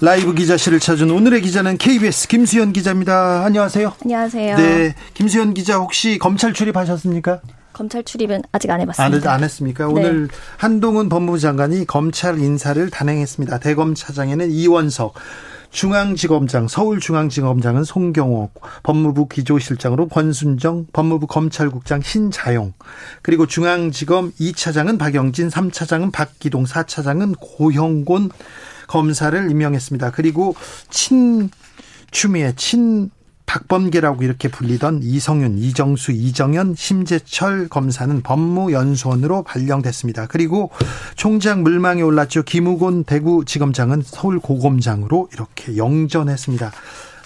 라이브 기자실을 찾은 오늘의 기자는 KBS 김수현 기자입니다. 안녕하세요. 안녕하세요. 네, 김수현 기자 혹시 검찰 출입하셨습니까? 검찰 출입은 아직 안 해봤습니다. 안, 안 했습니까? 네. 오늘 한동훈 법무부 장관이 검찰 인사를 단행했습니다. 대검 차장에는 이원석, 중앙지검장, 서울중앙지검장은 송경호, 법무부 기조실장으로 권순정, 법무부 검찰국장 신자용, 그리고 중앙지검 2차장은 박영진, 3차장은 박기동, 4차장은 고형곤 검사를 임명했습니다. 그리고 친 추미애 친 박범계라고 이렇게 불리던 이성윤, 이정수, 이정현, 심재철 검사는 법무연수원으로 발령됐습니다. 그리고 총장 물망에 올랐죠. 김우곤 대구지검장은 서울고검장으로 이렇게 영전했습니다.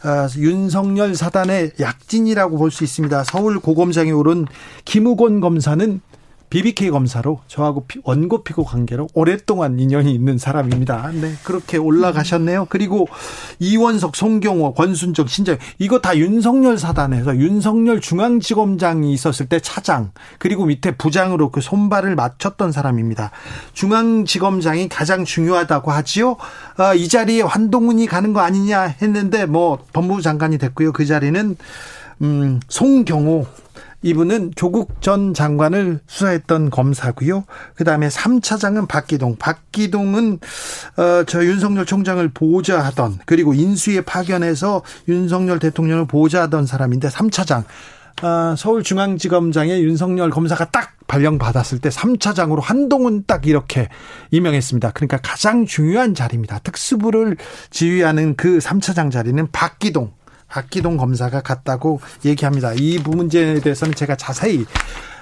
아, 윤석열 사단의 약진이라고 볼 수 있습니다. 서울고검장에 오른 김우곤 검사는 BBK 검사로 저하고 원고 피고 관계로 오랫동안 인연이 있는 사람입니다. 네, 그렇게 올라가셨네요. 그리고 이원석, 송경호, 권순정, 신재 이거 다 윤석열 사단에서 윤석열 중앙지검장이 있었을 때 차장 그리고 밑에 부장으로 그 손발을 맞췄던 사람입니다. 중앙지검장이 가장 중요하다고 하지요. 아, 이 자리에 한동훈이 가는 거 아니냐 했는데 뭐 법무부 장관이 됐고요. 그 자리는 음, 송경호 이분은 조국 전 장관을 수사했던 검사고요. 그다음에 3차장은 박기동. 박기동은 어, 저 윤석열 총장을 보좌하던 그리고 인수위에 파견해서 윤석열 대통령을 보좌하던 사람인데 3차장 어, 서울중앙지검장의 윤석열 검사가 딱 발령받았을 때 3차장으로 한동훈 딱 이렇게 임명했습니다. 그러니까 가장 중요한 자리입니다. 특수부를 지휘하는 그 3차장 자리는 박기동 박기동 검사가 갔다고 얘기합니다. 이 문제에 대해서는 제가 자세히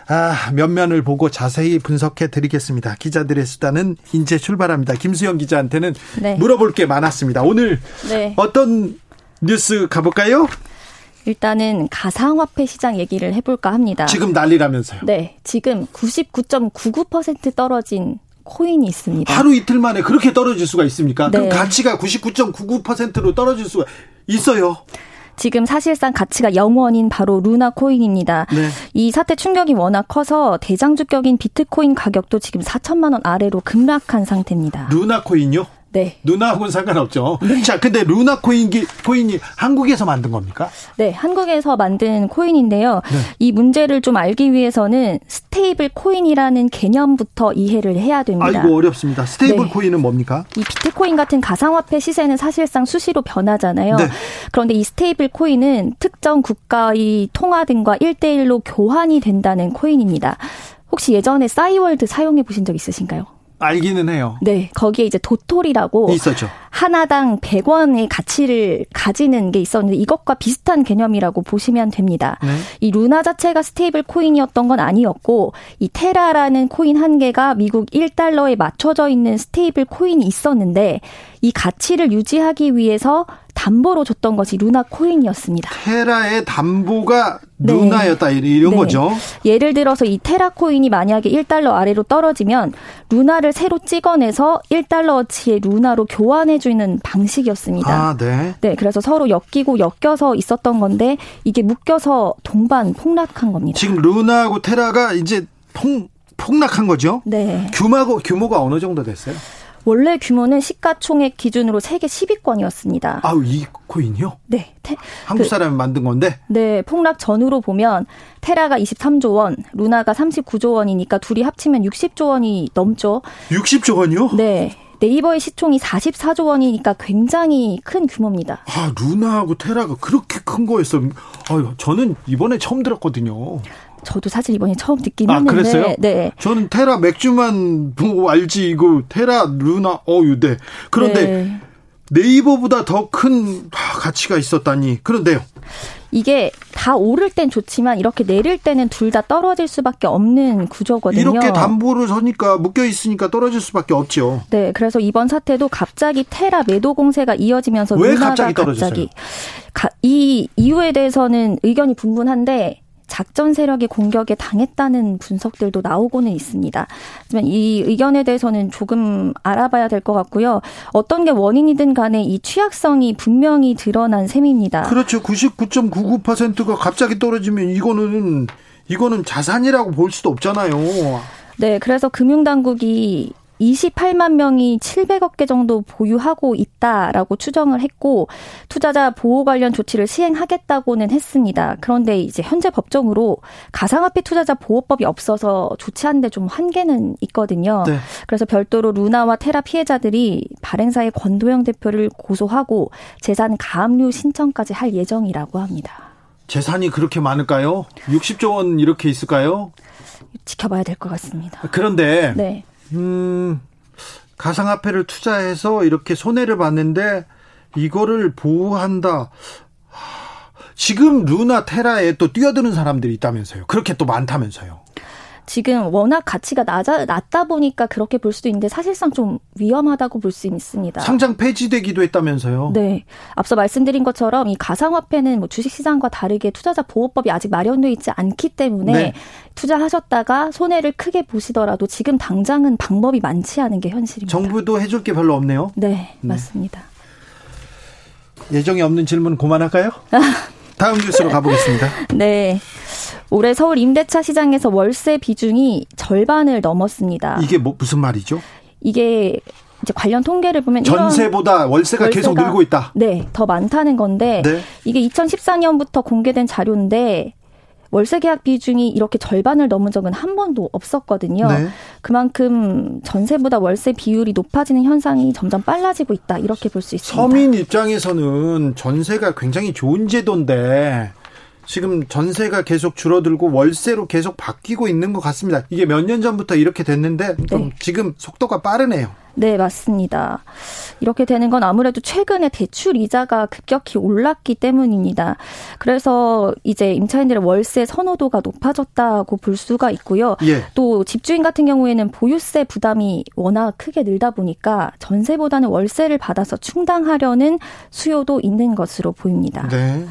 아, 면면을 보고 자세히 분석해 드리겠습니다. 기자들의 수단은 이제 출발합니다. 김수영 기자한테는 네. 물어볼 게 많았습니다. 오늘 네. 어떤 뉴스 가볼까요? 일단은 가상화폐 시장 얘기를 해볼까 합니다. 지금 난리라면서요? 네, 지금 99.99% 떨어진 코인이 있습니다. 하루 이틀 만에 그렇게 떨어질 수가 있습니까? 네. 그럼 가치가 99.99%로 떨어질 수가 있어요. 지금 사실상 가치가 0원인 바로 루나 코인입니다. 네. 이 사태 충격이 워낙 커서 대장주격인 비트코인 가격도 지금 4천만 원 아래로 급락한 상태입니다. 루나 코인요? 네. 누나하고는 상관없죠. 네. 자, 근데 루나 코인기, 코인이 한국에서 만든 겁니까? 네, 한국에서 만든 코인인데요. 네. 이 문제를 좀 알기 위해서는 stable 코인이라는 개념부터 이해를 해야 됩니다. 아이고, 어렵습니다. stable 네. 코인은 뭡니까? 이 비트코인 같은 가상화폐 시세는 사실상 수시로 변하잖아요. 네. 그런데 이 stable 코인은 특정 국가의 통화 등과 1대1로 교환이 된다는 코인입니다. 혹시 예전에 싸이월드 사용해 보신 적 있으신가요? 알기는 해요. 네, 거기에 이제 도토리라고 있었죠. 하나당 100원의 가치를 가지는 게 있었는데 이것과 비슷한 개념이라고 보시면 됩니다. 네. 이 루나 자체가 stable 코인이었던 건 아니었고 이 테라라는 코인 한 개가 미국 1달러에 맞춰져 있는 stable 코인이 있었는데 이 가치를 유지하기 위해서 담보로 줬던 것이 루나 코인이었습니다. 테라의 담보가 네. 루나였다 이런 네. 거죠. 예를 들어서 이 테라 코인이 만약에 1달러 아래로 떨어지면 루나를 새로 찍어내서 1달러어치의 루나로 교환해 주는 방식이었습니다. 아, 네. 네, 그래서 서로 엮이고 엮여서 있었던 건데 이게 묶여서 동반 폭락한 겁니다. 지금 루나하고 테라가 이제 폭 폭락한 거죠? 네. 규모가 규모가 어느 정도 됐어요? 원래 규모는 시가총액 기준으로 세계 10위권이었습니다. 아우, 이 코인이요? 네. 테, 한국 그 사람이 만든 건데? 네. 폭락 전후로 보면 테라가 23조 원, 루나가 39조 원이니까 둘이 합치면 60조 원이 넘죠. 60조 원이요? 네. 네이버의 시총이 44조 원이니까 굉장히 큰 규모입니다. 아, 루나하고 테라가 그렇게 큰 거였어. 아, 저는 이번에 처음 들었거든요. 저도 사실 이번에 처음 듣긴 아, 했는데. 그랬어요? 네. 저는 테라 맥주만 보고 알지 이거 테라 루나 어유 네. 그런데 네. 네이버보다 더 큰 가치가 있었다니. 그런데요. 이게 다 오를 땐 좋지만 이렇게 내릴 때는 둘 다 떨어질 수밖에 없는 구조거든요. 이렇게 담보를 서니까 묶여 있으니까 떨어질 수밖에 없죠. 네, 그래서 이번 사태도 갑자기 테라 매도 공세가 이어지면서 왜 갑자기 떨어졌어요? 갑자기 이 이유에 대해서는 의견이 분분한데 작전 세력이 공격에 당했다는 분석들도 나오고는 있습니다. 하지만 이 의견에 대해서는 조금 알아봐야 될 것 같고요. 어떤 게 원인이든 간에 이 취약성이 분명히 드러난 셈입니다. 그렇죠. 99.99%가 갑자기 떨어지면 이거는 이거는 자산이라고 볼 수도 없잖아요. 네, 그래서 금융당국이 28만 명이 700억 개 정도 보유하고 있다라고 추정을 했고 투자자 보호 관련 조치를 시행하겠다고는 했습니다. 그런데 이제 현재 법정으로 가상화폐 투자자 보호법이 없어서 조치하는데 좀 한계는 있거든요. 네. 그래서 별도로 루나와 테라 피해자들이 발행사의 권도영 대표를 고소하고 재산 가압류 신청까지 할 예정이라고 합니다. 재산이 그렇게 많을까요? 60조 원 이렇게 있을까요? 지켜봐야 될 것 같습니다. 그런데 네. 음, 가상화폐를 투자해서 이렇게 손해를 봤는데 이거를 보호한다. 지금 루나 테라에 또 뛰어드는 사람들이 있다면서요. 그렇게 또 많다면서요. 지금 워낙 가치가 낮아, 낮다 보니까 그렇게 볼 수도 있는데 사실상 좀 위험하다고 볼 수 있습니다. 상장 폐지되기도 했다면서요? 네. 앞서 말씀드린 것처럼 이 가상화폐는 뭐 주식시장과 다르게 투자자 보호법이 아직 마련되어 있지 않기 때문에 네. 투자하셨다가 손해를 크게 보시더라도 지금 당장은 방법이 많지 않은 게 현실입니다. 정부도 해줄 게 별로 없네요? 네, 네. 맞습니다. 예정이 없는 질문 그만할까요? 다음 뉴스로 가보겠습니다. 네. 올해 서울 임대차 시장에서 월세 비중이 절반을 넘었습니다. 이게 뭐 무슨 말이죠? 이게 이제 관련 통계를 보면 전세보다 월세가, 월세가, 계속 늘고 있다. 네, 더 많다는 건데 네. 이게 2014년부터 공개된 자료인데 월세 계약 비중이 이렇게 절반을 넘은 적은 한 번도 없었거든요. 네. 그만큼 전세보다 월세 비율이 높아지는 현상이 점점 빨라지고 있다. 이렇게 볼 수 있습니다. 서민 입장에서는 전세가 굉장히 좋은 제도인데 지금 전세가 계속 줄어들고 월세로 계속 바뀌고 있는 것 같습니다. 이게 몇 년 전부터 이렇게 됐는데 네. 지금 속도가 빠르네요. 네, 맞습니다. 이렇게 되는 건 아무래도 최근에 대출 이자가 급격히 올랐기 때문입니다. 그래서 이제 임차인들의 월세 선호도가 높아졌다고 볼 수가 있고요. 예. 또 집주인 같은 경우에는 보유세 부담이 워낙 크게 늘다 보니까 전세보다는 월세를 받아서 충당하려는 수요도 있는 것으로 보입니다. 네.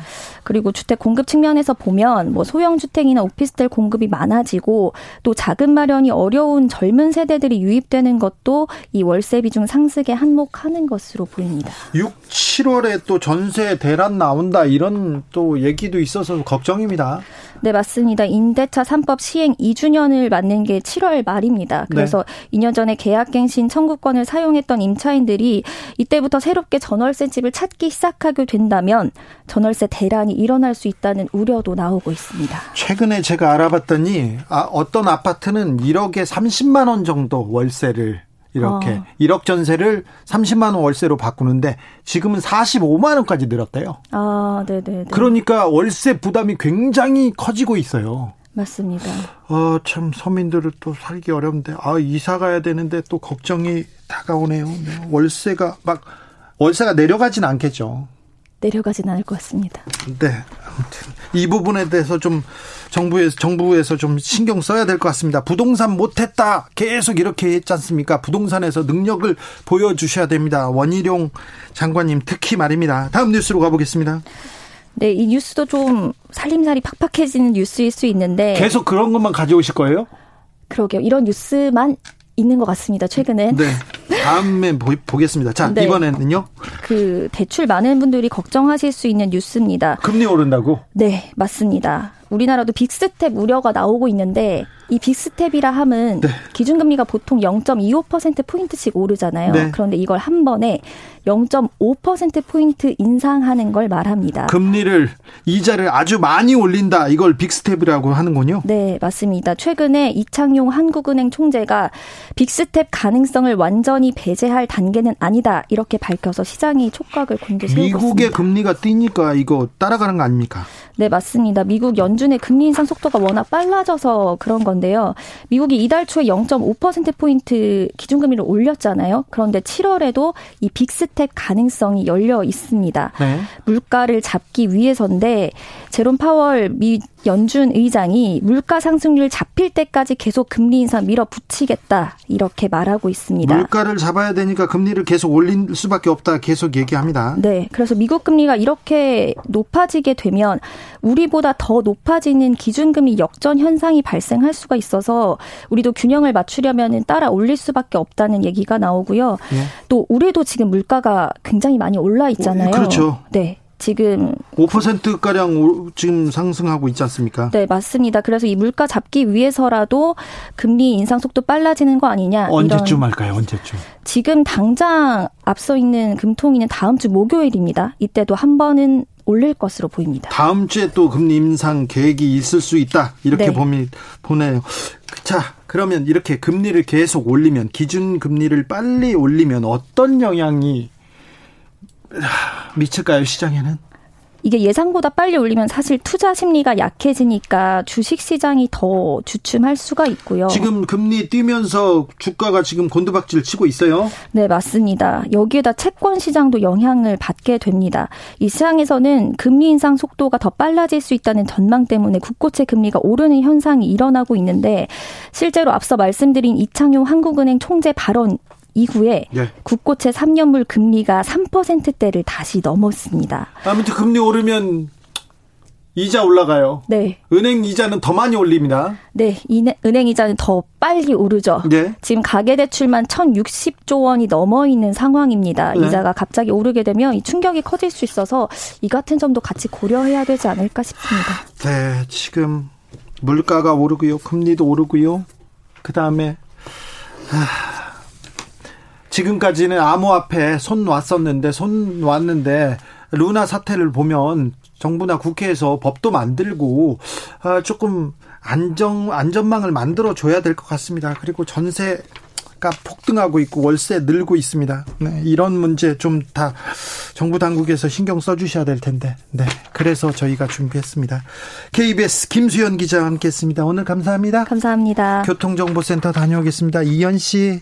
그리고 주택 공급 측면에서 보면 뭐 소형 주택이나 오피스텔 공급이 많아지고 또 자금 마련이 어려운 젊은 세대들이 유입되는 것도 이 월세 비중 상승에 한몫하는 것으로 보입니다. 6, 7월에 또 전세 대란 나온다 이런 또 얘기도 있어서 걱정입니다. 네, 맞습니다. 임대차 3법 시행 2주년을 맞는 게 7월 말입니다. 그래서 네. 2년 전에 계약갱신 청구권을 사용했던 임차인들이 이때부터 새롭게 전월세 집을 찾기 시작하게 된다면 전월세 대란이 일어날 수 있다는 우려도 나오고 있습니다. 최근에 제가 알아봤더니 아, 어떤 아파트는 1억에 30만 원 정도 월세를 이렇게 어. 1억 전세를 30만 원 월세로 바꾸는데 지금은 45만 원까지 늘었대요. 아, 네, 네. 그러니까 월세 부담이 굉장히 커지고 있어요. 맞습니다. 아, 참 서민들을 또 살기 어려운데 아, 이사 가야 되는데 또 걱정이 다가오네요. 네. 월세가 막 월세가 내려가진 않겠죠. 내려가진 않을 것 같습니다. 네. 아무튼 이 부분에 대해서 좀 정부에서 정부에서 좀 신경 써야 될 것 같습니다. 부동산 못했다 계속 이렇게 했지 않습니까? 부동산에서 능력을 보여주셔야 됩니다. 원희룡 장관님 특히 말입니다. 다음 뉴스로 가보겠습니다. 네, 이 뉴스도 좀 살림살이 팍팍해지는 뉴스일 수 있는데 계속 그런 것만 가져오실 거예요? 그러게요. 이런 뉴스만 있는 것 같습니다. 최근엔. 네. 다음에 보, 겠습니다 자, 네. 이번에는요. 그 대출 많은 분들이 걱정하실 수 있는 뉴스입니다. 금리 오른다고? 네, 맞습니다. 우리나라도 big step 우려가 나오고 있는데 이 big step이라 함은 네. 기준금리가 보통 0.25% 포인트씩 오르잖아요. 네. 그런데 이걸 한 번에 0.5% 포인트 인상하는 걸 말합니다. 금리를 이자를 아주 많이 올린다. 이걸 big step이라고 하는군요. 네, 맞습니다. 최근에 이창용 한국은행 총재가 big step 가능성을 완전히 배제할 단계는 아니다. 이렇게 밝혀서 시장이 촉각을 곤두세우고 미국의 있습니다. 금리가 뛰니까 이거 따라가는 거 아닙니까? 네, 맞습니다. 미국 연준 연준의 금리 인상 속도가 워낙 빨라져서 그런 건데요. 미국이 이달 초에 0.5%포인트 기준금리를 올렸잖아요. 그런데 7월에도 이 big step 가능성이 열려 있습니다. 네. 물가를 잡기 위해서인데 제롬 파월 미 연준 의장이 물가 상승률 잡힐 때까지 계속 금리 인상 밀어붙이겠다 이렇게 말하고 있습니다. 물가를 잡아야 되니까 금리를 계속 올릴 수밖에 없다 계속 얘기합니다. 네, 그래서 미국 금리가 이렇게 높아지게 되면 우리보다 더 높아지는 기준금리 역전 현상이 발생할 수가 있어서 우리도 균형을 맞추려면 따라 올릴 수밖에 없다는 얘기가 나오고요. 네. 또 우리도 지금 물가가 굉장히 많이 올라 있잖아요. 그렇죠. 네. 지금 5% 가량 지금 상승하고 있지 않습니까? 네, 맞습니다. 그래서 이 물가 잡기 위해서라도 금리 인상 속도 빨라지는 거 아니냐? 언제쯤 할까요? 언제쯤? 지금 당장 앞서 있는 금통위는 다음 주 목요일입니다. 이때도 한 번은 올릴 것으로 보입니다. 다음 주에 또 금리 인상 계획이 있을 수 있다. 이렇게 네. 보미, 보네요. 자, 그러면 이렇게 금리를 계속 올리면 기준 금리를 빨리 올리면 어떤 영향이 미칠까요 시장에는? 이게 예상보다 빨리 올리면 사실 투자 심리가 약해지니까 주식 시장이 더 주춤할 수가 있고요. 지금 금리 뛰면서 주가가 지금 곤두박질 치고 있어요. 네, 맞습니다. 여기에다 채권 시장도 영향을 받게 됩니다. 이 시장에서는 금리 인상 속도가 더 빨라질 수 있다는 전망 때문에 국고채 금리가 오르는 현상이 일어나고 있는데 실제로 앞서 말씀드린 이창용 한국은행 총재 발언 이후에 네. 국고채 3년물 금리가 3%대를 다시 넘었습니다. 아무튼 금리 오르면 이자 올라가요. 네. 은행 이자는 더 많이 올립니다. 네. 은행 이자는 더 빨리 오르죠. 네. 지금 가계대출만 1,060조 원이 넘어 있는 상황입니다. 네. 이자가 갑자기 오르게 되면 이 충격이 커질 수 있어서 이 같은 점도 같이 고려해야 되지 않을까 싶습니다. 네. 지금 물가가 오르고요. 금리도 오르고요. 그 다음에 지금까지는 암호화폐 손 놨었는데 손 놨는데 루나 사태를 보면 정부나 국회에서 법도 만들고 아, 조금 안정 안전망을 만들어 줘야 될 것 같습니다. 그리고 전세 가 폭등하고 있고 월세 늘고 있습니다. 네, 이런 문제 좀 다 정부 당국에서 신경 써주셔야 될 텐데. 네, 그래서 저희가 준비했습니다. KBS 김수현 기자와 함께했습니다. 오늘 감사합니다. 감사합니다. 교통정보센터 다녀오겠습니다. 이현 씨.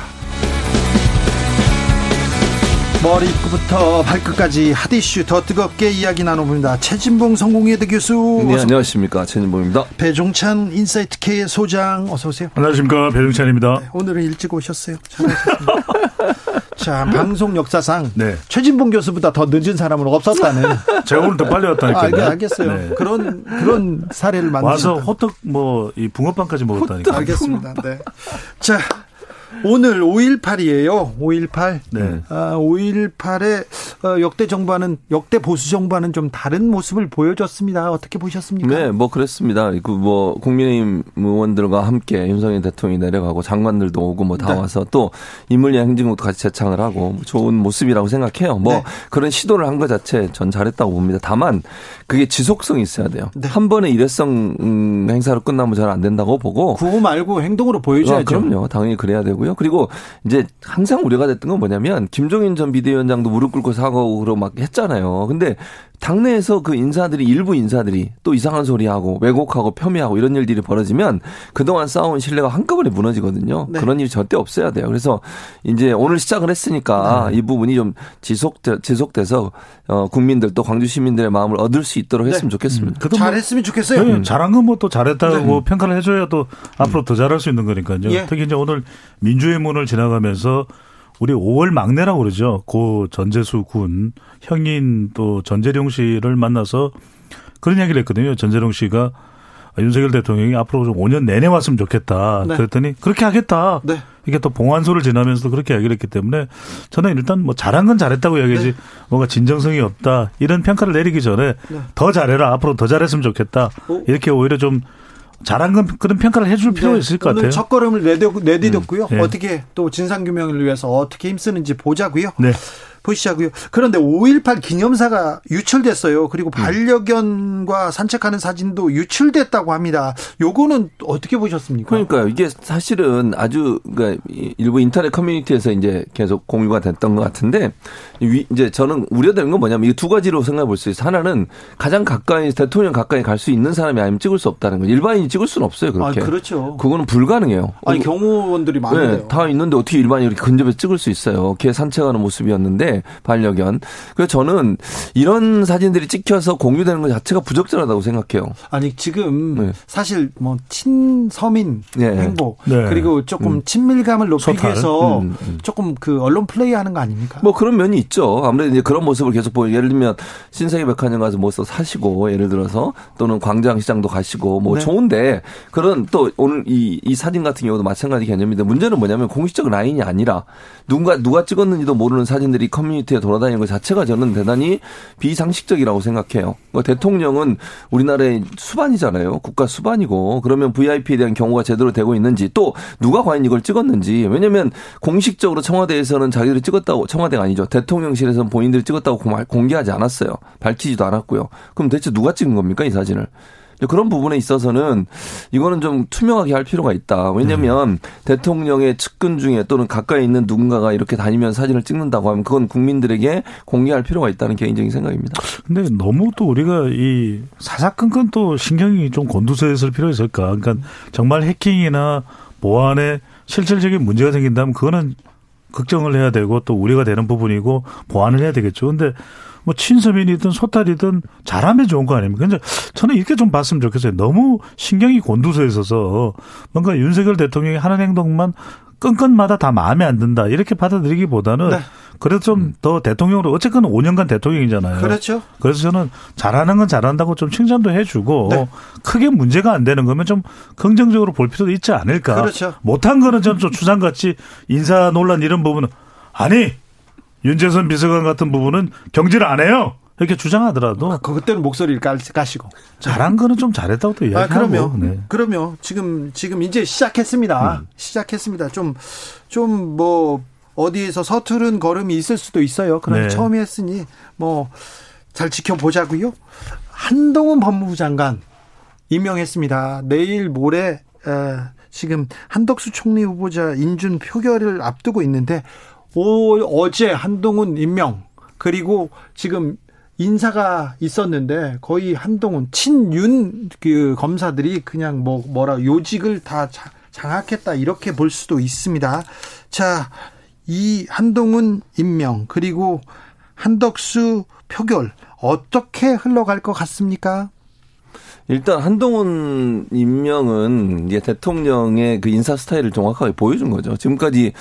머리부터 발끝까지 핫이슈 더 뜨겁게 이야기 나눠봅니다. 최진봉 성공회대 교수. 네, 안녕하십니까. 최진봉입니다. 배종찬 인사이트 K의 소장 어서 오세요. 안녕하십니까. 배종찬입니다. 네, 오늘은 일찍 오셨어요. 잘하셨습니다. 자, 방송 역사상 네. 최진봉 교수보다 더 늦은 사람은 없었다는. 제가 오늘 더 빨리 왔다니까요. 아, 알겠어요. 네. 그런 그런 사례를 만드 와서 호떡 뭐 이 붕어빵까지 먹었다니까. 알겠습니다. 네. 자, 오늘 5.18이에요. 5.18. 네. 아, 5.18의 어, 역대 정부와는 역대 보수 정부와는 좀 다른 모습을 보여줬습니다. 어떻게 보셨습니까? 네, 뭐 그랬습니다. 그 뭐 국민의힘 의원들과 함께 윤석열 대통령이 내려가고 장관들도 오고 뭐다 네. 와서 또 인물야 행진곡도 같이 재창을 하고 뭐 좋은 모습이라고 생각해요. 뭐 네. 그런 시도를 한 것 자체 전 잘했다고 봅니다. 다만 그게 지속성이 있어야 돼요. 네. 한 번에 일회성 음, 행사로 끝나면 잘 안 된다고 보고 구호 말고 행동으로 보여줘야죠. 아, 그럼요. 당연히 그래야 되고 요. 그리고 이제 항상 우려가 됐던 건 뭐냐면 김종인 전 비대위원장도 무릎 꿇고 사과하고 막 했잖아요. 근데 당내에서 그 인사들이 일부 인사들이 또 이상한 소리하고 왜곡하고 폄훼하고 이런 일들이 벌어지면 그동안 쌓아온 신뢰가 한꺼번에 무너지거든요. 네. 그런 일이 절대 없어야 돼요. 그래서 이제 오늘 시작을 했으니까 네. 이 부분이 좀 지속 지속돼서 어 국민들 또 광주 시민들의 마음을 얻을 수 있도록 네. 했으면 좋겠습니다. 음. 잘했으면 좋겠어요. 네, 잘한 건 뭐 또 잘했다고 네. 평가를 해줘야 또 앞으로 더 잘할 수 있는 거니까요. 예. 특히 이제 오늘 민주의 문을 지나가면서 우리 5월 막내라고 그러죠. 고 전재수 군 형인 또 전재룡 씨를 만나서 그런 이야기를 했거든요. 전재룡 씨가 윤석열 대통령이 앞으로 좀 5년 내내 왔으면 좋겠다. 네. 그랬더니 그렇게 하겠다. 네. 이게 또 봉환소를 지나면서도 그렇게 이야기를 했기 때문에 저는 일단 뭐 잘한 건 잘했다고 이야기하지 네. 뭔가 진정성이 없다. 이런 평가를 내리기 전에 네. 더 잘해라. 앞으로 더 잘했으면 좋겠다. 오. 이렇게 오히려 좀 잘한 건 그런 평가를 해줄 필요가 네, 있을 것 같아요. 첫 걸음을 내디뎠고요. 음, 네. 어떻게 또 진상규명을 위해서 어떻게 힘쓰는지 보자고요. 네. 보시자고요. 그런데 5.18 기념사가 유출됐어요. 그리고 음. 반려견과 산책하는 사진도 유출됐다고 합니다. 요거는 어떻게 보셨습니까? 그러니까요. 이게 사실은 아주 그러니까 일부 인터넷 커뮤니티에서 이제 계속 공유가 됐던 것 같은데 이제 저는 우려되는 건 뭐냐면 이 두 가지로 생각해 볼 수 있어요. 하나는 가장 가까이 대통령 가까이 갈 수 있는 사람이 아니면 찍을 수 없다는 거. 일반인이 찍을 수는 없어요. 그렇게. 아, 그렇죠. 그거는 불가능해요. 아니 경호원들이 많은데요. 네, 다 있는데 어떻게 일반인이 이렇게 근접해서 찍을 수 있어요. 개 산책하는 모습이었는데 반려견. 그래서 저는 이런 사진들이 찍혀서 공유되는 것 자체가 부적절하다고 생각해요. 아니 지금 네. 사실 뭐 친서민 네. 행보 네. 그리고 조금 음. 친밀감을 높이기 소탈. 위해서 음, 음. 조금 그 언론 플레이하는 거 아닙니까? 뭐 그런 면이 있죠. 아무래도 이제 그런 모습을 계속 보여. 예를 들면 신세계 백화점 가서 뭐 사시고 예를 들어서 또는 광장시장도 가시고 뭐 네. 좋은데 그런 또 오늘 이, 이 사진 같은 경우도 마찬가지 개념인데 문제는 뭐냐면 공식적 라인이 아니라 누가 누가 찍었는지도 모르는 사진들이 커뮤니티에 돌아다니는 것 자체가 저는 대단히 비상식적이라고 생각해요. 뭐 대통령은 우리나라의 수반이잖아요. 국가 수반이고 그러면 VIP에 대한 경우가 제대로 되고 있는지 또 누가 과연 이걸 찍었는지 왜냐하면 공식적으로 청와대에서는 자기들이 찍었다고 청와대가 아니죠. 대통령실에서는 본인들이 찍었다고 공개하지 않았어요. 밝히지도 않았고요. 그럼 대체 누가 찍은 겁니까 이 사진을? 그런 부분에 있어서는 이거는 좀 투명하게 할 필요가 있다. 왜냐하면 음. 대통령의 측근 중에 또는 가까이 있는 누군가가 이렇게 다니면 사진을 찍는다고 하면 그건 국민들에게 공개할 필요가 있다는 개인적인 생각입니다. 근데 너무 또 우리가 이 사사건건 또 신경이 좀 곤두서있을 필요가 있을까? 그러니까 정말 해킹이나 보안에 실질적인 문제가 생긴다면 그거는 걱정을 해야 되고 또 우려가 되는 부분이고 보완을 해야 되겠죠. 근데 뭐 친서민이든 소탈이든 잘하면 좋은 거 아닙니까? 근데 저는 이렇게 좀 봤으면 좋겠어요. 너무 신경이 곤두서 있어서 뭔가 윤석열 대통령이 하는 행동만 끈끈마다 다 마음에 안 든다. 이렇게 받아들이기보다는 네. 그래도 좀더 음. 대통령으로 어쨌거나 5년간 대통령이잖아요. 그렇죠. 그래서 저는 잘하는 건 잘한다고 좀 칭찬도 해주고 네. 크게 문제가 안 되는 거면 좀 긍정적으로 볼 필요도 있지 않을까. 그렇죠. 못한 거는 좀 주장같이 인사 논란 이런 부분은 아니 윤재선 비서관 같은 부분은 경질 안 해요. 이렇게 주장하더라도 그, 그때는 목소리를 까시고 잘한 거는 좀 잘했다고 또 이야기하고. 아, 그럼요. 네. 그럼요. 지금 지금 이제 시작했습니다. 음. 시작했습니다. 좀 좀 뭐 어디에서 서투른 걸음이 있을 수도 있어요. 그런데 네. 처음 했으니 뭐 잘 지켜보자고요. 한동훈 법무부 장관 임명했습니다. 내일 모레 에, 지금 한덕수 총리 후보자 인준 표결을 앞두고 있는데 오, 어제 한동훈 임명 그리고 지금 인사가 있었는데 거의 한동훈 친윤 그 검사들이 그냥 뭐 뭐라 요직을 다 장악했다 이렇게 볼 수도 있습니다. 자, 이 한동훈 임명 그리고 한덕수 표결 어떻게 흘러갈 것 같습니까? 일단 한동훈 임명은 이제 대통령의 그 인사 스타일을 정확하게 보여준 거죠. 지금까지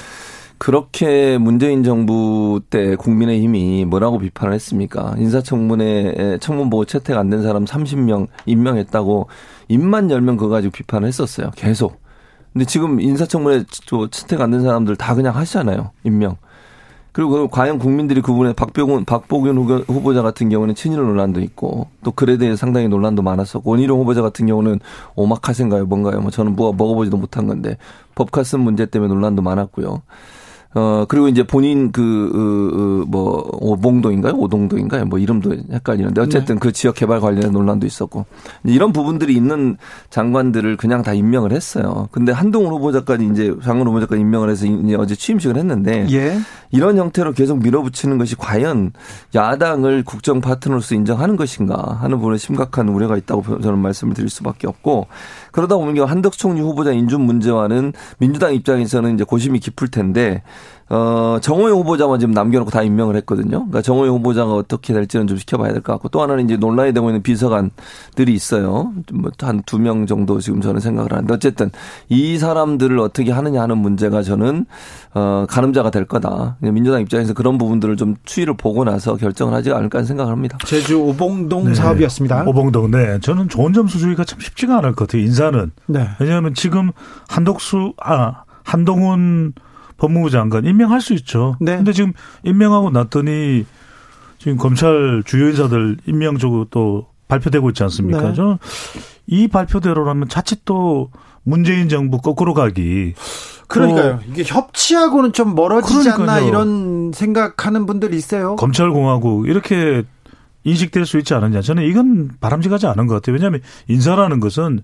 그렇게 문재인 정부 때 국민의힘이 뭐라고 비판을 했습니까? 인사청문회 청문 보고 채택 안 된 사람 30명 임명했다고 입만 열면 그거 가지고 비판을 했었어요. 계속. 근데 지금 인사청문회 채택 안 된 사람들 다 그냥 하시잖아요. 임명. 그리고 과연 국민들이 그분의 박병훈, 박보균 후보자 같은 경우는 친일 논란도 있고 또 그에 대해 상당히 논란도 많았었고 원희룡 후보자 같은 경우는 오마카세인가요 뭔가요? 뭐 저는 뭐 먹어보지도 못한 건데 법카슨 문제 때문에 논란도 많았고요. 어, 그리고 이제 본인 그, 그, 뭐, 오봉동인가요? 오동동인가요? 뭐 이름도 헷갈리는데 어쨌든 네. 그 지역 개발 관련된 논란도 있었고 이런 부분들이 있는 장관들을 그냥 다 임명을 했어요. 근데 한동훈 후보자까지 이제 장관 후보자까지 임명을 해서 이제 어제 취임식을 했는데 예. 이런 형태로 계속 밀어붙이는 것이 과연 야당을 국정 파트너로서 인정하는 것인가 하는 부분에 심각한 우려가 있다고 저는 말씀을 드릴 수밖에 없고 그러다 보면 한덕수 총리 후보자 인준 문제와는 민주당 입장에서는 이제 고심이 깊을 텐데 어, 정호영 후보자만 지금 남겨놓고 다 임명을 했거든요. 그러니까 정호영 후보자가 어떻게 될지는 좀 지켜봐야 될 것 같고 또 하나는 이제 논란이 되고 있는 비서관들이 있어요. 뭐한 두 명 정도 지금 저는 생각을 하는데 어쨌든 이 사람들을 어떻게 하느냐 하는 문제가 저는 어, 가늠자가 될 거다. 민주당 입장에서 그런 부분들을 좀 추이를 보고 나서 결정을 하지 않을까 하는 생각을 합니다. 제주 오봉동 네. 사업이었습니다. 오봉동, 네. 저는 좋은 점수 주기가 참 쉽지가 않을 것 같아요. 인사는. 네. 왜냐하면 지금 한독수, 아, 한동훈 법무부 장관 임명할 수 있죠. 네. 근데 지금 임명하고 났더니 지금 검찰 주요 인사들 임명 쪽으로 또 발표되고 있지 않습니까? 네. 이 발표대로라면 자칫 또 문재인 정부 거꾸로 가기. 그러니까요. 이게 협치하고는 좀 멀어지지 그러니까요. 않나 이런 생각하는 분들 있어요. 검찰공화국 이렇게 인식될 수 있지 않느냐. 저는 이건 바람직하지 않은 것 같아요. 왜냐하면 인사라는 것은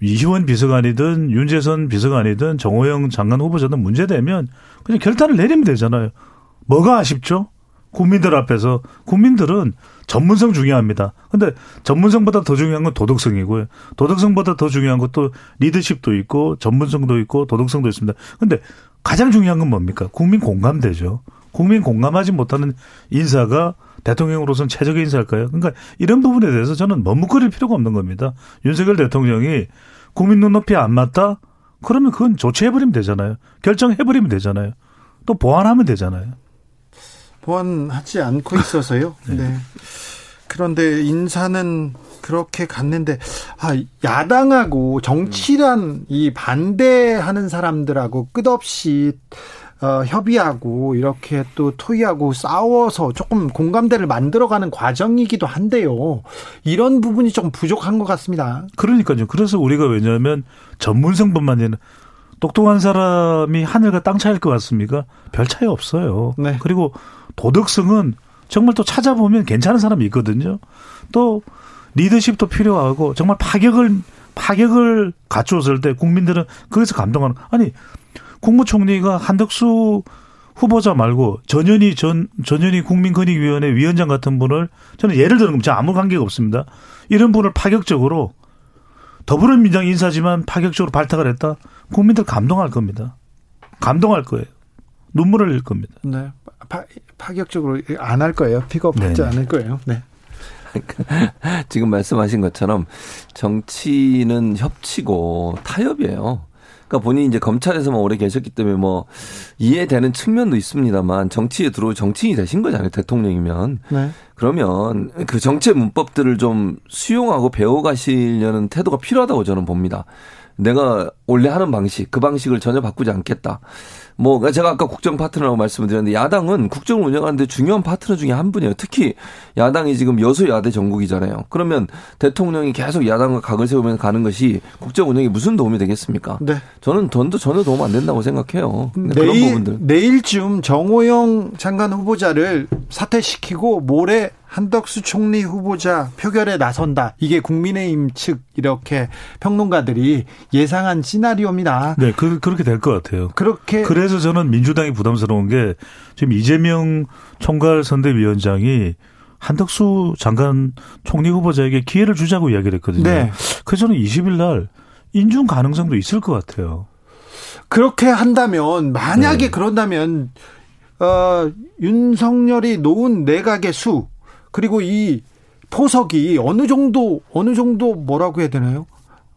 이희원 비서관이든 윤재선 비서관이든 정호영 장관 후보자든 문제되면 그냥 결단을 내리면 되잖아요. 뭐가 아쉽죠? 국민들 앞에서 국민들은 전문성 중요합니다. 근데 전문성보다 더 중요한 건 도덕성이고요. 도덕성보다 더 중요한 것도 리더십도 있고 전문성도 있고 도덕성도 있습니다. 근데 가장 중요한 건 뭡니까? 국민 공감되죠. 국민 공감하지 못하는 인사가 대통령으로서는 최적의 인사일까요? 그러니까 이런 부분에 대해서 저는 머뭇거릴 필요가 없는 겁니다. 윤석열 대통령이 국민 눈높이에 안 맞다? 그러면 그건 조치해버리면 되잖아요. 결정해버리면 되잖아요. 또 보완하면 되잖아요. 보완하지 않고 있어서요. 네. 네. 그런데 인사는 그렇게 갔는데 아 야당하고 정치란 이 반대하는 사람들하고 끝없이 어, 협의하고 이렇게 또 토의하고 싸워서 조금 공감대를 만들어가는 과정이기도 한데요. 이런 부분이 좀 부족한 것 같습니다. 그러니까요. 그래서 우리가 왜냐하면 전문성뿐만 아니라 똑똑한 사람이 하늘과 땅 차이일 것 같습니까? 별 차이 없어요. 네. 그리고 도덕성은 정말 또 찾아보면 괜찮은 사람이 있거든요. 또 리더십도 필요하고 정말 파격을 파격을 갖추었을 때 국민들은 거기서 감동하는 아니 국무총리가 한덕수 후보자 말고 전현희 전 전현희 국민권익위원회 위원장 같은 분을 저는 예를 들은 겁니다. 아무 관계가 없습니다. 이런 분을 파격적으로 더불어민주당 인사지만 파격적으로 발탁을 했다. 국민들 감동할 겁니다. 감동할 거예요. 눈물을 흘릴 겁니다. 네. 파, 파격적으로 안 할 거예요. 픽업하지 않을 거예요. 네. 지금 말씀하신 것처럼 정치는 협치고 타협이에요. 그러니까 본인이 이제 검찰에서만 오래 계셨기 때문에 뭐 이해되는 측면도 있습니다만 정치에 들어올 정치인이 되신 거잖아요. 대통령이면. 네. 그러면 그 정치의 문법들을 좀 수용하고 배워가시려는 태도가 필요하다고 저는 봅니다. 내가 원래 하는 방식, 그 방식을 전혀 바꾸지 않겠다. 뭐 그러니까 제가 아까 국정 파트너라고 말씀을 드렸는데 야당은 국정을 운영하는데 중요한 파트너 중에 한 분이에요. 특히 야당이 지금 여소야대 전국이잖아요. 그러면 대통령이 계속 야당과 각을 세우면서 가는 것이 국정 운영에 무슨 도움이 되겠습니까? 네. 저는 전도 전혀 도움 안 된다고 생각해요. 내일, 그런 부분들. 내일쯤 정호영 장관 후보자를 사퇴시키고 모레 한덕수 총리 후보자 표결에 나선다. 이게 국민의힘 측 이렇게 평론가들이 예상한 시나리오입니다. 네, 그, 그렇게 될 것 같아요. 그렇게. 그래서 저는 민주당이 부담스러운 게 지금 이재명 총괄 선대위원장이 한덕수 장관 총리 후보자에게 기회를 주자고 이야기를 했거든요. 네. 그래서 저는 20일 날 인준 가능성도 있을 것 같아요. 그렇게 한다면 만약에 네. 그런다면 어, 윤석열이 놓은 내각의 수 그리고 이 포석이 어느 정도 어느 정도 뭐라고 해야 되나요?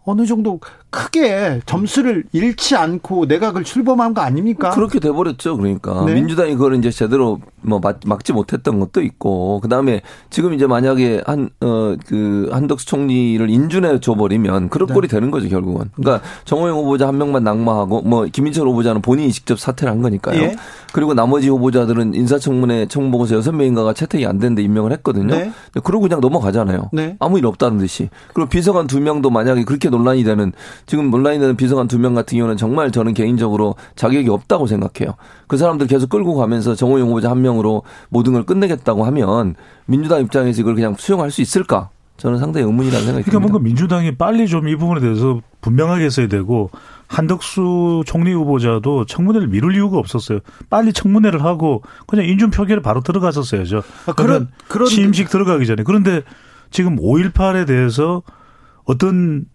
어느 정도 크게 점수를 잃지 않고 내각을 출범한 거 아닙니까? 그렇게 돼버렸죠. 그러니까 네. 민주당이 그걸 이제 제대로 뭐 막, 막지 못했던 것도 있고 그 다음에 지금 이제 만약에 한 어 그 한덕수 총리를 인준해 줘버리면 그럴 네. 꼴이 되는 거죠 결국은. 그러니까 정호영 후보자 한 명만 낙마하고 뭐 김인철 후보자는 본인이 직접 사퇴를 한 거니까요. 예. 그리고 나머지 후보자들은 인사청문회 청보고서 여섯 명인가가 채택이 안 되는데 임명을 했거든요. 네. 그러고 그냥 넘어가잖아요. 네. 아무 일 없다는 듯이. 그리고 비서관 두 명도 만약에 그렇게 논란이 되는 지금 논란이 되는 비서관 두 명 같은 경우는 정말 저는 개인적으로 자격이 없다고 생각해요. 그 사람들 계속 끌고 가면서 정호영 후보자 한 명으로 모든 걸 끝내겠다고 하면 민주당 입장에서 이걸 그냥 수용할 수 있을까? 저는 상당히 의문이라는 생각이 그러니까 듭니다. 그러니까 뭔가 민주당이 빨리 좀 이 부분에 대해서 분명하게 했어야 되고 한덕수 총리 후보자도 청문회를 미룰 이유가 없었어요. 빨리 청문회를 하고 그냥 인준 표결에 바로 들어갔었어야죠. 아, 그런 그런 취임식 들어가기 전에. 그런데 지금 5.18에 대해서 어떤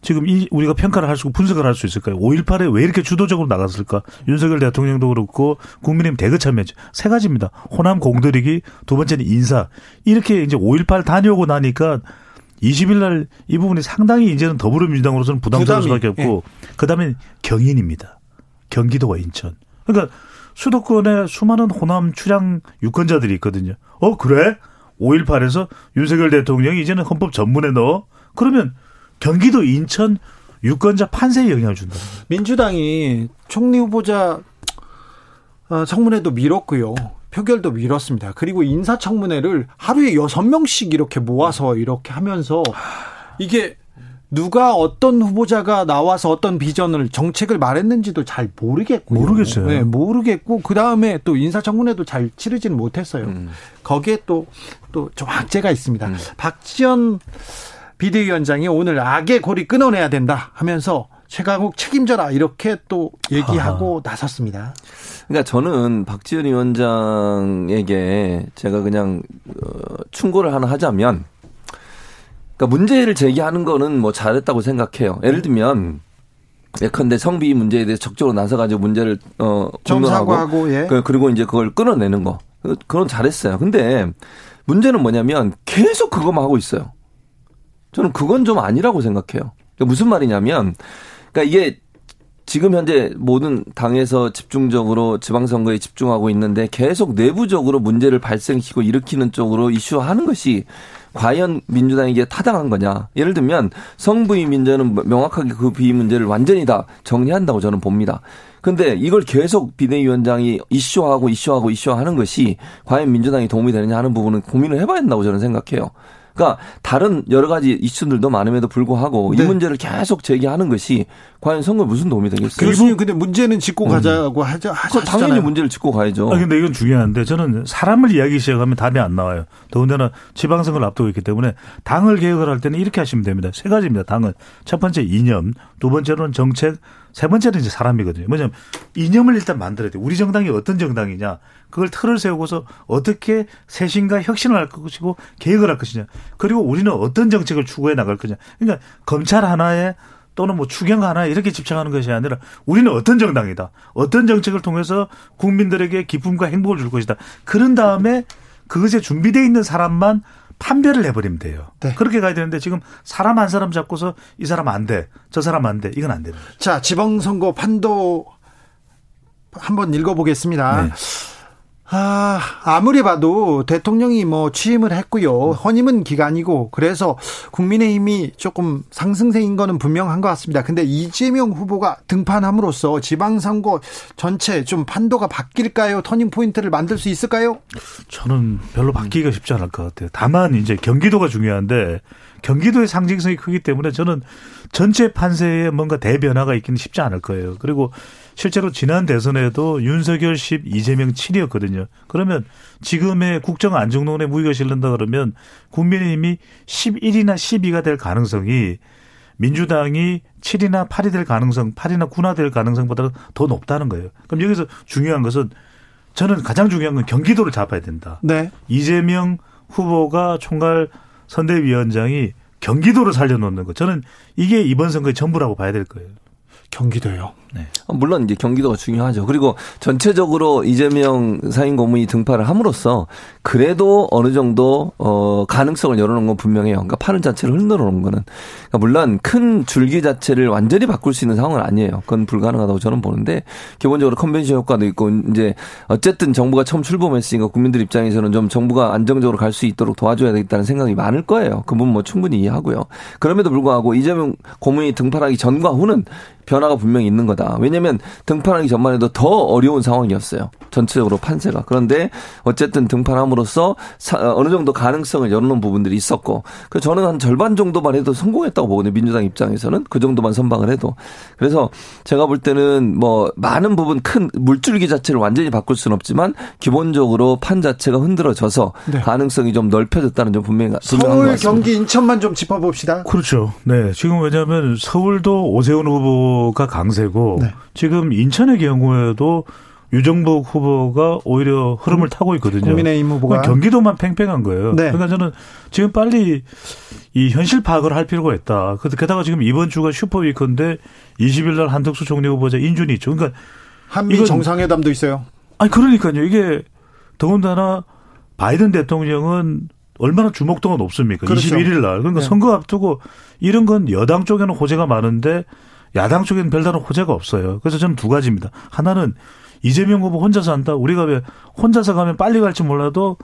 지금 이 우리가 평가를 할 수, 분석을 할 수 있을까요? 5.18에 왜 이렇게 주도적으로 나갔을까? 윤석열 대통령도 그렇고 국민의힘 대거 참여했죠. 세 가지입니다. 호남 공들이기, 두 번째는 인사. 이렇게 이제 5.18 다녀오고 나니까 20일 날 이 부분이 상당히 이제는 더불어민주당으로서는 부담스러울 수밖에 없고 예. 그다음에 경인입니다. 경기도와 인천. 그러니까 수도권에 수많은 호남 출향 유권자들이 있거든요. 어 그래? 5.18에서 윤석열 대통령이 이제는 헌법 전문에 넣어? 그러면 경기도 인천 유권자 판세에 영향을 준다. 민주당이 총리 후보자 어, 청문회도 미뤘고요. 표결도 미뤘습니다. 그리고 인사청문회를 하루에 여섯 명씩 이렇게 모아서 이렇게 하면서 이게 누가 어떤 후보자가 나와서 어떤 비전을 정책을 말했는지도 잘 모르겠고 모르겠어요. 네, 모르겠고 그 다음에 또 인사청문회도 잘 치르지는 못했어요. 음. 거기에 또 또 좀 악재가 있습니다. 음. 박지원 비대위원장이 오늘 악의 고리 끊어내야 된다 하면서 최강욱 책임져라 이렇게 또 얘기하고 아. 나섰습니다. 그러니까 저는 박지원 위원장에게 제가 그냥 어, 충고를 하나 하자면 그러니까 문제를 제기하는 거는 뭐 잘했다고 생각해요. 예를 들면 예컨대 성비 문제에 대해서 적극적으로 나서가지고 문제를 어 공론하고 예. 그, 그리고 이제 그걸 끊어내는 거 그건 잘했어요. 근데 문제는 뭐냐면 계속 그거만 하고 있어요. 저는 그건 좀 아니라고 생각해요. 그러니까 무슨 말이냐면 그러니까 이게 지금 현재 모든 당에서 집중적으로 지방선거에 집중하고 있는데 계속 내부적으로 문제를 발생시키고 일으키는 쪽으로 이슈화하는 것이 과연 민주당에게 타당한 거냐. 예를 들면 성부임 문제는 명확하게 그 비위 문제를 완전히 다 정리한다고 저는 봅니다. 근데 이걸 계속 비대위원장이 이슈화하고 이슈화하고 이슈화하는 것이 과연 민주당이 도움이 되느냐 하는 부분은 고민을 해봐야 된다고 저는 생각해요. 그러니까 다른 여러 가지 이슈들도 많음에도 불구하고 네. 이 문제를 계속 제기하는 것이 과연 선거에 무슨 도움이 되겠어요? 교수님 근데 문제는 짚고 음. 가자고 하자 하잖아요. 당연히 문제를 짚고 가야죠. 아 근데 이건 중요한데 저는 사람을 이야기 시작하면 답이 안 나와요. 더군다나 지방선거를 앞두고 있기 때문에 당을 개혁을 할 때는 이렇게 하시면 됩니다. 세 가지입니다. 당은 첫 번째 이념, 두 번째로는 정책, 세 번째는 이제 사람이거든요. 뭐냐면 이념을 일단 만들어야 돼요. 우리 정당이 어떤 정당이냐. 그걸 틀을 세우고서 어떻게 쇄신과 혁신을 할 것이고 계획을 할 것이냐. 그리고 우리는 어떤 정책을 추구해 나갈 거냐. 그러니까 검찰 하나에 또는 뭐 추경 하나 이렇게 집착하는 것이 아니라 우리는 어떤 정당이다. 어떤 정책을 통해서 국민들에게 기쁨과 행복을 줄 것이다. 그런 다음에 그것에 준비되어 있는 사람만 판별을 해버리면 돼요. 네. 그렇게 가야 되는데 지금 사람 한 사람 잡고서 이 사람 안 돼. 저 사람 안 돼. 이건 안 되는 거죠. 자, 지방선거 판도 한번 읽어보겠습니다. 네. 아, 아무리 봐도 대통령이 뭐 취임을 했고요. 헌임은 기간이고 그래서 국민의힘이 조금 상승세인 거는 분명한 것 같습니다. 근데 이재명 후보가 등판함으로써 지방선거 전체 좀 판도가 바뀔까요? 터닝 포인트를 만들 수 있을까요? 저는 별로 바뀌기가 쉽지 않을 것 같아요. 다만 이제 경기도가 중요한데 경기도의 상징성이 크기 때문에 저는 전체 판세에 뭔가 대변화가 있기는 쉽지 않을 거예요. 그리고 실제로 지난 대선에도 윤석열 10, 이재명 7이었거든요. 그러면 지금의 국정 안정론에 무기가 실른다 그러면 국민의힘이 11이나 12가 될 가능성이 민주당이 7이나 8이 될 가능성, 8이나 9나 될 가능성보다 더 높다는 거예요. 그럼 여기서 중요한 것은 저는 가장 중요한 건 경기도를 잡아야 된다. 네. 이재명 후보가 총괄 선대위원장이 경기도를 살려놓는 거. 저는 이게 이번 선거의 전부라고 봐야 될 거예요. 경기도요. 네. 어, 물론 이제 경기도가 중요하죠. 그리고 전체적으로 이재명 사인 고문이 등판을 함으로써 그래도 어느 정도 어 가능성을 열어놓은 건 분명해요. 그러니까 판을 자체를 흔들어 놓은 거는 그러니까 물론 큰 줄기 자체를 완전히 바꿀 수 있는 상황은 아니에요. 그건 불가능하다고 저는 보는데 기본적으로 컨벤션 효과도 있고 이제 어쨌든 정부가 처음 출범했으니까 국민들 입장에서는 좀 정부가 안정적으로 갈 수 있도록 도와줘야 되겠다는 생각이 많을 거예요. 그 부분 뭐 충분히 이해하고요. 그럼에도 불구하고 이재명 고문이 등판하기 전과 후는 변화가 분명히 있는 거다. 왜냐하면 등판하기 전만 해도 더 어려운 상황이었어요. 전체적으로 판세가. 그런데 어쨌든 등판함으로써 어느 정도 가능성을 열어놓은 부분들이 있었고, 그 저는 한 절반 정도만 해도 성공했다고 보거든요. 민주당 입장에서는 그 정도만 선방을 해도. 그래서 제가 볼 때는 뭐 많은 부분 큰 물줄기 자체를 완전히 바꿀 수는 없지만 기본적으로 판 자체가 흔들어져서 네. 가능성이 좀 넓혀졌다는 점 분명히 서울, 경기, 인천만 좀 짚어봅시다. 그렇죠. 네, 지금 왜냐하면 서울도 오세훈 후보 가 강세고 네. 지금 인천의 경우에도 유정복 후보가 오히려 흐름을 타고 있거든요. 국민의힘 후보가 경기도만 팽팽한 거예요. 네. 그러니까 저는 지금 빨리 이 현실 파악을 할 필요가 있다. 게다가 지금 이번 주가 슈퍼 위크인데 20일 날 한덕수 총리 후보자 인준이 있죠. 그러니까 한미 정상회담도 있어요. 아니 그러니까요. 이게 더군다나 바이든 대통령은 얼마나 주목도가 높습니까? 그렇죠. 21일 날. 그러니까 네. 선거 앞두고 이런 건 여당 쪽에는 호재가 많은데 야당 쪽에는 별다른 호재가 없어요. 그래서 저는 두 가지입니다. 하나는 이재명 후보 혼자서 한다. 우리가 왜 혼자서 가면 빨리 갈지 몰라도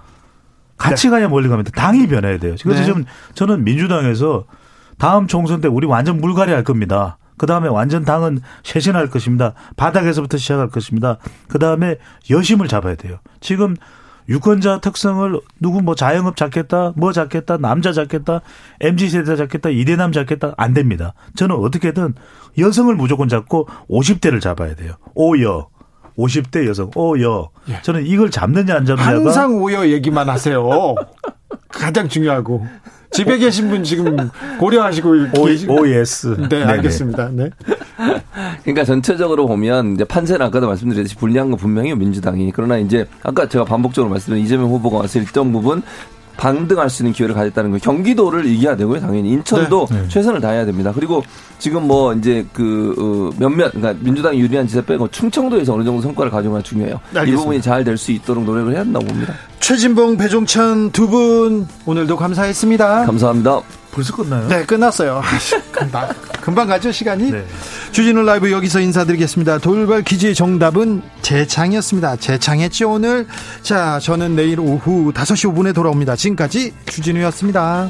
같이 네. 가야 멀리 돼. 당이 변해야 돼요. 그래서 네. 좀 저는 민주당에서 다음 총선 때 우리 완전 물갈이 할 겁니다. 그 다음에 완전 당은 쇄신할 것입니다. 바닥에서부터 시작할 것입니다. 그 다음에 여심을 잡아야 돼요. 지금 유권자 특성을 누구 뭐 자영업 잡겠다, 뭐 잡겠다, 남자 잡겠다, MZ 세대 잡겠다, 이대남 잡겠다 안 됩니다. 저는 어떻게든 여성을 무조건 잡고 50대를 잡아야 돼요. 오여. 50대 여성, 오여. 예. 저는 이걸 잡느냐 안 잡느냐가 항상 오여 얘기만 하세요. 가장 중요하고. 집에 계신 분 지금 고려하시고 오, yes. 네, 네네. 알겠습니다. 네. 그러니까 전체적으로 보면 이제 판세는 아까도 말씀드렸듯이 불리한 거 분명히 민주당이. 그러나 이제 아까 제가 반복적으로 말씀드린 이재명 후보가 와서 일정 부분 반등할 수 있는 기회를 가졌다는 거. 경기도를 이겨야 되고요 당연히. 인천도 네. 네. 최선을 다해야 됩니다. 그리고 지금 뭐 이제 그 어, 몇몇 그러니까 민주당 유리한 지대 빼고 충청도에서 어느 정도 성과를 가져가는 중요해요. 알겠습니다. 이 부분이 잘 될 수 있도록 노력을 해야 한다고 봅니다. 최진봉 배종찬 두 분 오늘도 감사했습니다. 감사합니다 벌써 끝나요? 네 끝났어요. 금방, 금방 가죠 시간이? 네. 주진우 라이브 여기서 인사드리겠습니다. 돌발 퀴즈의 정답은 재창이었습니다. 재창했죠 오늘? 자 저는 내일 오후 5시 5분에 돌아옵니다. 지금까지 주진우였습니다